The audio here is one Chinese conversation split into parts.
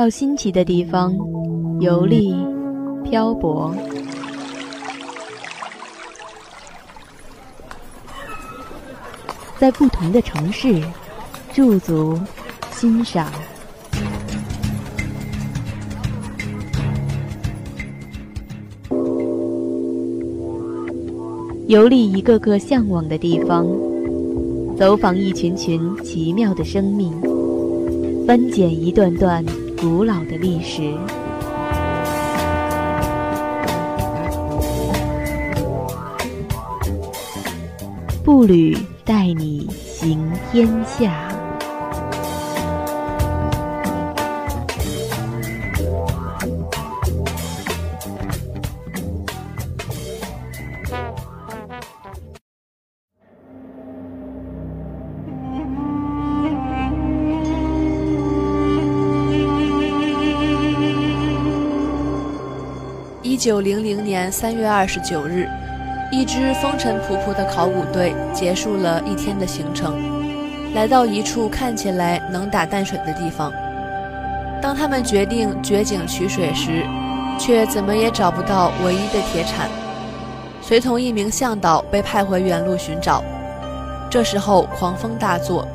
到新奇的地方游历、漂泊，在不同的城市驻足欣赏，游历一个个向往的地方，走访一群群奇妙的生命，翻检一段段。古老的历史，步履带你行天下。九零零年三月二十九日，一支风尘仆仆的考古队结束了一天的行程，来到一处看起来能打淡水的地方。当他们决定掘井取水时，却怎么也找不到唯一的铁铲。随同一名向导被派回原路寻找。这时候狂风大作，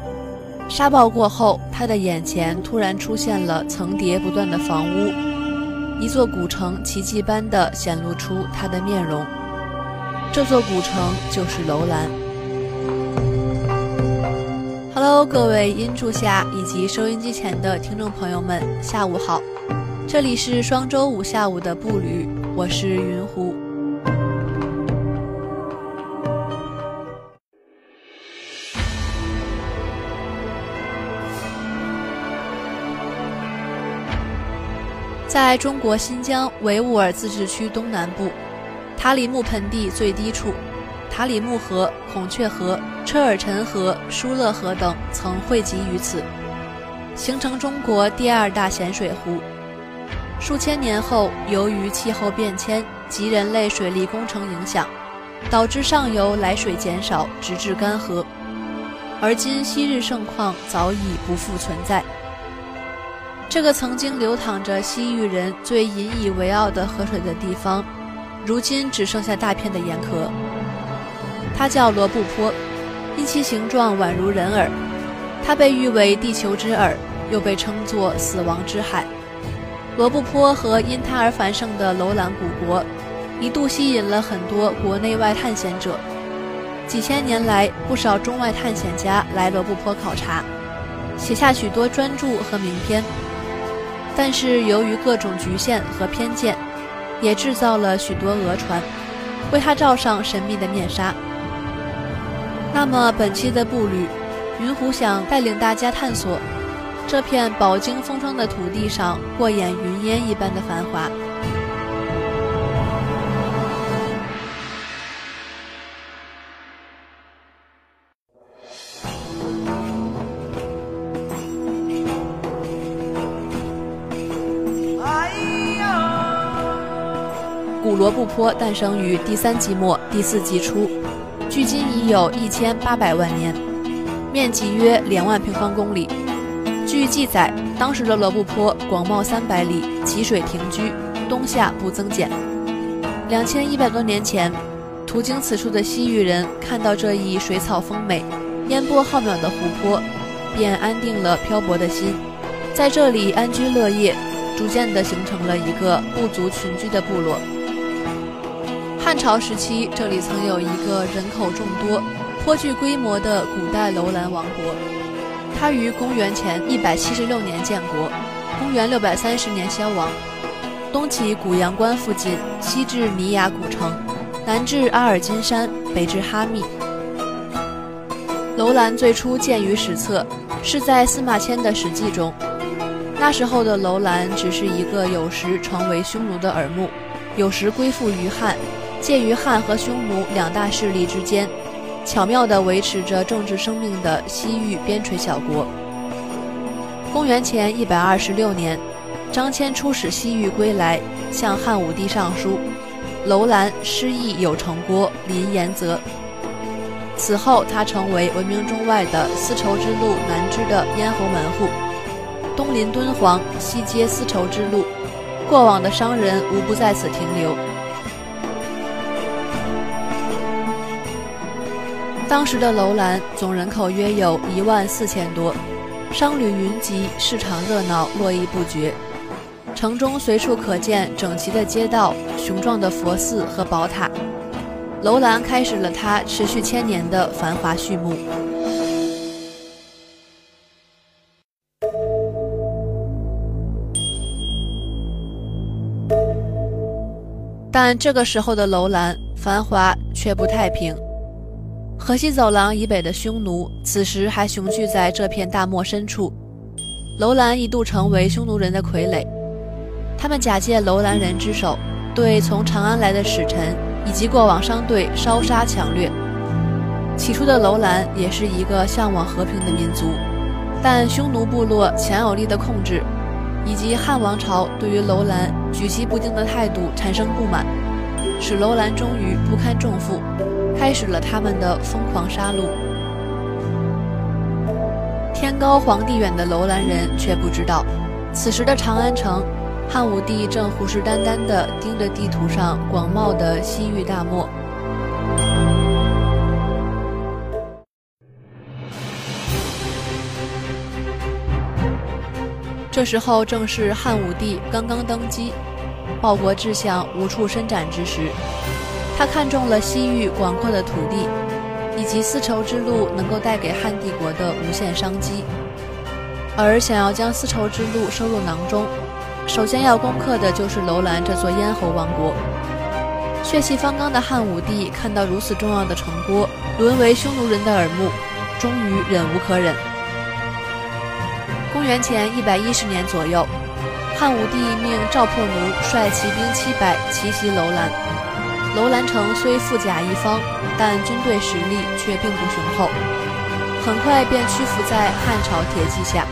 沙暴过后，他的眼前突然出现了层叠不断的房屋。一座古城奇迹般地显露出它的面容，这座古城就是楼兰。Hello，各位音柱下以及收音机前的听众朋友们，下午好，这里是双周五下午的步履，我是云湖。在中国新疆维吾尔自治区东南部，塔里木盆地最低处，塔里木河、孔雀河、车尔臣河、疏勒河等曾汇集于此，形成中国第二大咸水湖。数千年后，由于气候变迁及人类水利工程影响，导致上游来水减少，直至干涸。而今昔日盛况早已不复存在。这个曾经流淌着西域人最引以为傲的河水的地方，如今只剩下大片的盐壳。它叫罗布泊，因其形状宛如人耳。它被誉为地球之耳，又被称作死亡之海。罗布泊和因它而繁盛的楼兰古国，一度吸引了很多国内外探险者。几千年来，不少中外探险家来罗布泊考察，写下许多专著和名篇。但是由于各种局限和偏见，也制造了许多讹传，为他罩上神秘的面纱。那么本期的步履，云虎想带领大家探索这片饱经风霜的土地上过眼云烟一般的繁华。古罗布泊诞生于第三纪末第四纪初，距今已有一千八百万年，面积约两万平方公里。据记载，当时的罗布泊广袤三百里，积水停居，冬夏不增减。两千一百多年前，途经此处的西域人看到这一水草丰美、烟波浩渺的湖泊，便安定了漂泊的心，在这里安居乐业，逐渐地形成了一个部族群居的部落。汉朝时期，这里曾有一个人口众多、颇具规模的古代楼兰王国。它于公元前一百七十六年建国，公元六百三十年消亡。东起古阳关附近，西至尼雅古城，南至阿尔金山，北至哈密。楼兰最初见于史册，是在司马迁的《史记》中。那时候的楼兰只是一个有时成为匈奴的耳目，有时归附于汉。介于汉和匈奴两大势力之间，巧妙地维持着政治生命的西域边陲小国。公元前一百二十六年，张骞出使西域归来，向汉武帝上书：“楼兰失意有城郭，临延泽。”此后，他成为闻名中外的丝绸之路南支的咽喉门户。东临敦煌，西接丝绸之路，过往的商人无不在此停留。当时的楼兰总人口约有一万四千多，商旅云集，市场热闹，络绎不绝。城中随处可见整齐的街道、雄壮的佛寺和宝塔，楼兰开始了它持续千年的繁华序幕。但这个时候的楼兰繁华却不太平。河西走廊以北的匈奴此时还雄踞在这片大漠深处，楼兰一度成为匈奴人的傀儡。他们假借楼兰人之手，对从长安来的使臣以及过往商队烧杀抢掠。起初的楼兰也是一个向往和平的民族，但匈奴部落强有力的控制，以及汉王朝对于楼兰举棋不定的态度产生不满，使楼兰终于不堪重负，开始了他们的疯狂杀戮。天高皇帝远的楼兰人却不知道，此时的长安城。汉武帝正虎视眈眈地盯着地图上广袤的西域大漠。这时候正是汉武帝刚刚登基，报国志向无处伸展之时。他看中了西域广阔的土地，以及丝绸之路能够带给汉帝国的无限商机，而想要将丝绸之路收入囊中。首先要攻克的就是楼兰这座咽喉王国。血气方刚的汉武帝看到如此重要的城郭沦为匈奴人的耳目，终于忍无可忍。公元前一百一十年左右，汉武帝命赵破奴率骑兵七百奇袭楼兰。楼兰城虽富甲一方，但军队实力却并不雄厚，很快便屈服在汉朝铁骑下。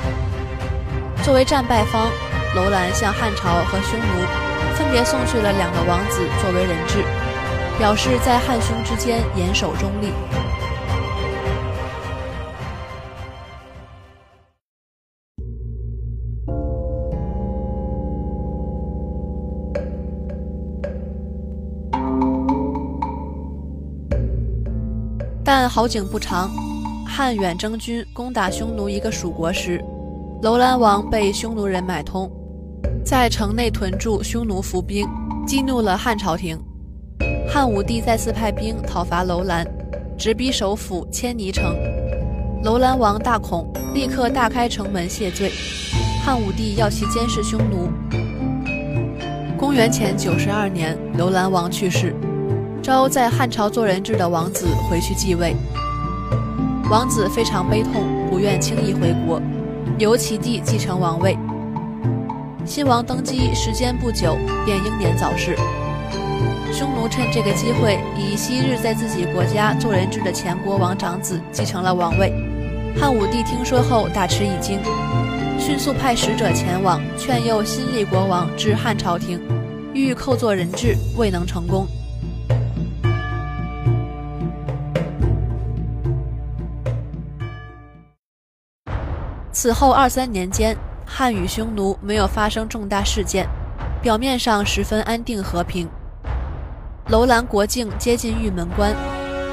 作为战败方。楼兰向汉朝和匈奴分别送去了两个王子作为人质，表示在汉匈之间严守中立。但好景不长，汉远征军攻打匈奴一个属国时，楼兰王被匈奴人买通。在城内屯驻匈奴伏兵，激怒了汉朝廷。汉武帝再次派兵讨伐楼兰，直逼首府千泥城。楼兰王大恐，立刻大开城门谢罪。汉武帝要其监视匈奴。公元前九十二年，楼兰王去世，召在汉朝做人质的王子回去继位。王子非常悲痛，不愿轻易回国，由其弟继承王位。新王登基时间不久，便英年早逝。匈奴趁这个机会，以昔日在自己国家做人质的前国王长子继承了王位。汉武帝听说后大吃一惊，迅速派使者前往劝诱新立国王至汉朝廷，欲扣做人质，未能成功。此后二三年间。汉与匈奴没有发生重大事件，表面上十分安定和平。楼兰国境接近玉门关，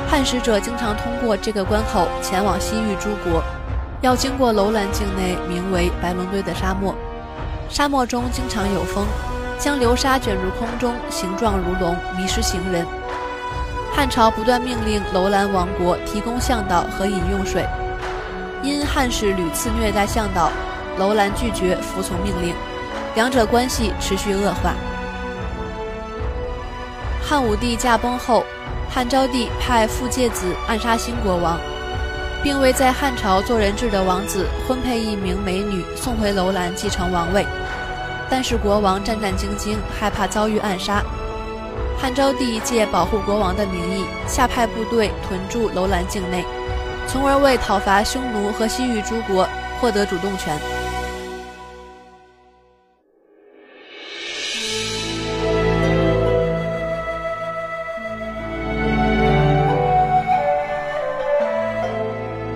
汉使者经常通过这个关口前往西域诸国，要经过楼兰境内名为白龙堆的沙漠。沙漠中经常有风，将流沙卷入空中，形状如龙，迷失行人。汉朝不断命令楼兰王国提供向导和饮用水，因汉使屡次虐待向导。楼兰拒绝服从命令，两者关系持续恶化。汉武帝驾崩后，汉昭帝派傅介子暗杀新国王，并为在汉朝做人质的王子婚配一名美女，送回楼兰继承王位。但是国王战战兢兢，害怕遭遇暗杀。汉昭帝借保护国王的名义，下派部队屯驻楼兰境内，从而为讨伐匈奴和西域诸国获得主动权。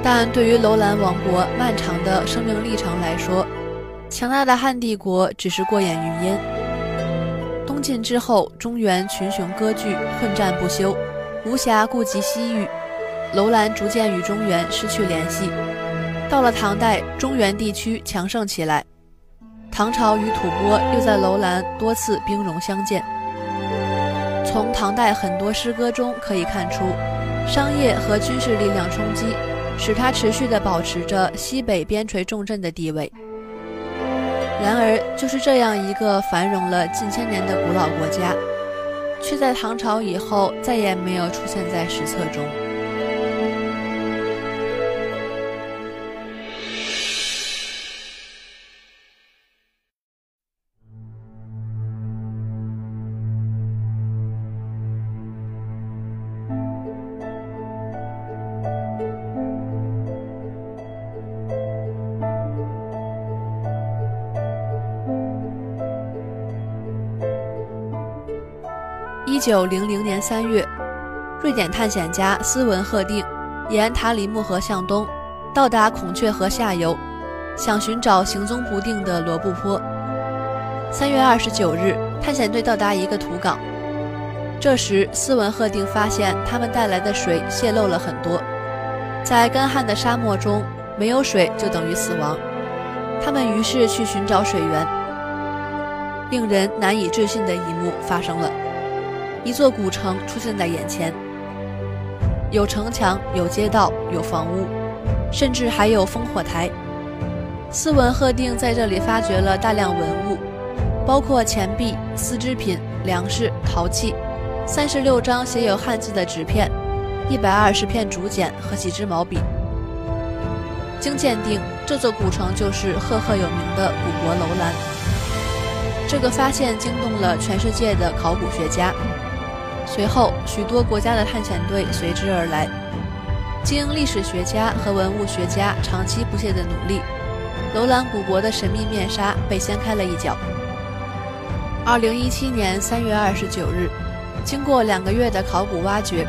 但对于楼兰王国漫长的生命历程来说，强大的汉帝国只是过眼云烟。东晋之后，中原群雄割据，混战不休，无暇顾及西域，楼兰逐渐与中原失去联系。到了唐代，中原地区强盛起来，唐朝与吐蕃又在楼兰多次兵戎相见。从唐代很多诗歌中可以看出，商业和军事力量冲击，使它持续地保持着西北边陲重镇的地位。然而，就是这样一个繁荣了近千年的古老国家，却在唐朝以后再也没有出现在史册中。一九零零年三月，瑞典探险家斯文赫定沿塔里木河向东，到达孔雀河下游，想寻找行踪不定的罗布泊。三月二十九日，探险队到达一个土港，这时斯文赫定发现他们带来的水泄漏了很多，在干旱的沙漠中，没有水就等于死亡。他们于是去寻找水源，令人难以置信的一幕发生了。一座古城出现在眼前，有城墙，有街道，有房屋，甚至还有烽火台。斯文赫定在这里发掘了大量文物，包括钱币、丝织品、粮食、陶器，三十六张写有汉字的纸片，一百二十片竹简和几支毛笔。经鉴定，这座古城就是赫赫有名的古国楼兰。这个发现惊动了全世界的考古学家。随后，许多国家的探险队随之而来。经历史学家和文物学家长期不懈的努力，楼兰古国的神秘面纱被掀开了一角。二零一七年三月二十九日，经过两个月的考古挖掘，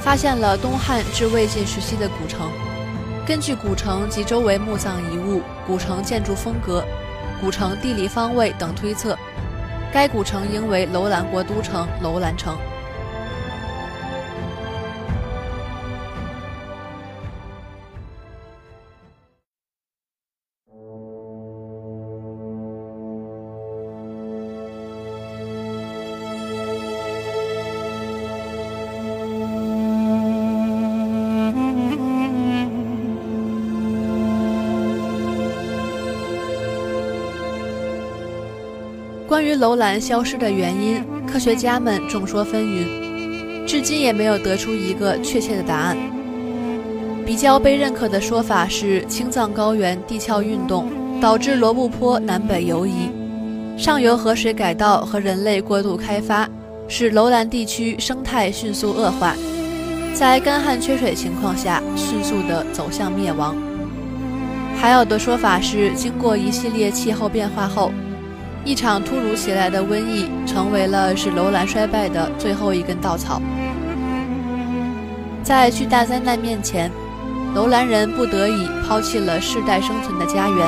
发现了东汉至魏晋时期的古城。根据古城及周围墓葬遗物、古城建筑风格、古城地理方位等推测。该古城应为楼兰国都城楼兰城。关于楼兰消失的原因，科学家们众说纷纭，至今也没有得出一个确切的答案。比较被认可的说法是，青藏高原地壳运动导致罗布泊南北游移，上游河水改道和人类过度开发，使楼兰地区生态迅速恶化，在干旱缺水情况下迅速地走向灭亡。还有的说法是，经过一系列气候变化后。一场突如其来的瘟疫成为了使楼兰衰败的最后一根稻草。在巨大灾难面前，楼兰人不得已抛弃了世代生存的家园，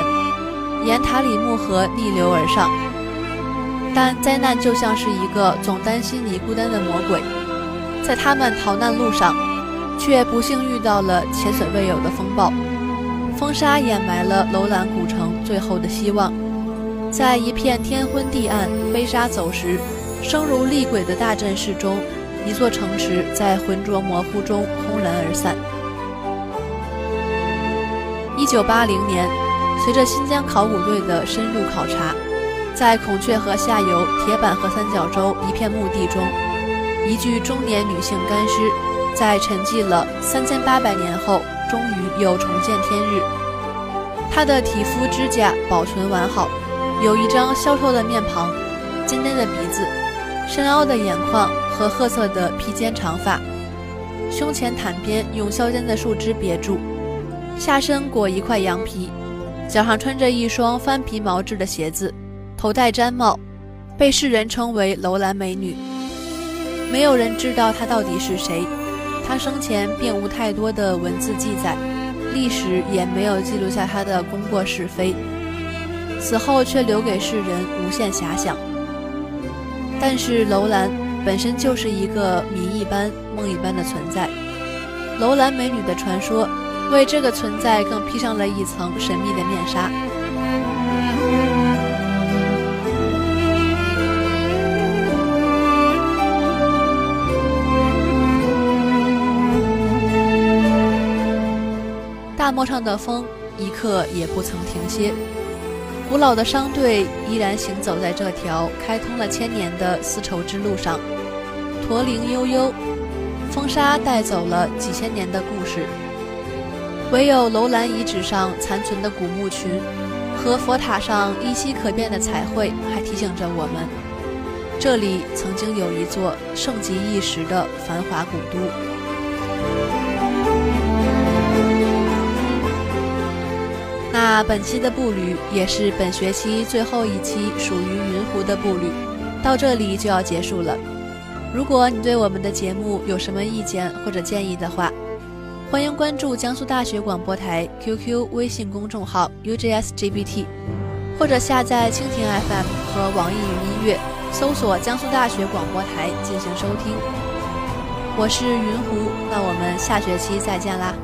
沿塔里木河逆流而上。但灾难就像是一个总担心你孤单的魔鬼，在他们逃难路上，却不幸遇到了前所未有的风暴，风沙掩埋了楼兰古城最后的希望。在一片天昏地暗、飞沙走石、声如厉鬼的大阵势中，一座城池在浑浊模糊中轰然而散。一九八零年，随着新疆考古队的深入考察，在孔雀河下游铁板河三角洲一片墓地中，一具中年女性干尸，在沉寂了三千八百年后，终于又重见天日。她的体肤、指甲保存完好。有一张消瘦的面庞，尖尖的鼻子，深凹的眼眶和褐色的披肩长发，胸前毯边用削尖的树枝别住，下身裹一块羊皮，脚上穿着一双翻皮毛制的鞋子，头戴毡帽，被世人称为楼兰美女。没有人知道她到底是谁，她生前并无太多的文字记载，历史也没有记录下她的功过是非。此后却留给世人无限遐想。但是楼兰本身就是一个谜一般、梦一般的存在，楼兰美女的传说为这个存在更披上了一层神秘的面纱。大漠上的风一刻也不曾停歇，古老的商队依然行走在这条开通了千年的丝绸之路上。驼铃悠悠，风沙带走了几千年的故事，唯有楼兰遗址上残存的古墓群和佛塔上依稀可辨的彩绘，还提醒着我们，这里曾经有一座盛极一时的繁华古都。那本期的步履也是本学期最后一期属于云湖的步履，到这里就要结束了。如果你对我们的节目有什么意见或者建议的话，欢迎关注江苏大学广播台 QQ 微信公众号 UJSGBT，或者下载蜻蜓 FM 和网易云音乐，搜索江苏大学广播台进行收听。我是云湖，那我们下学期再见啦。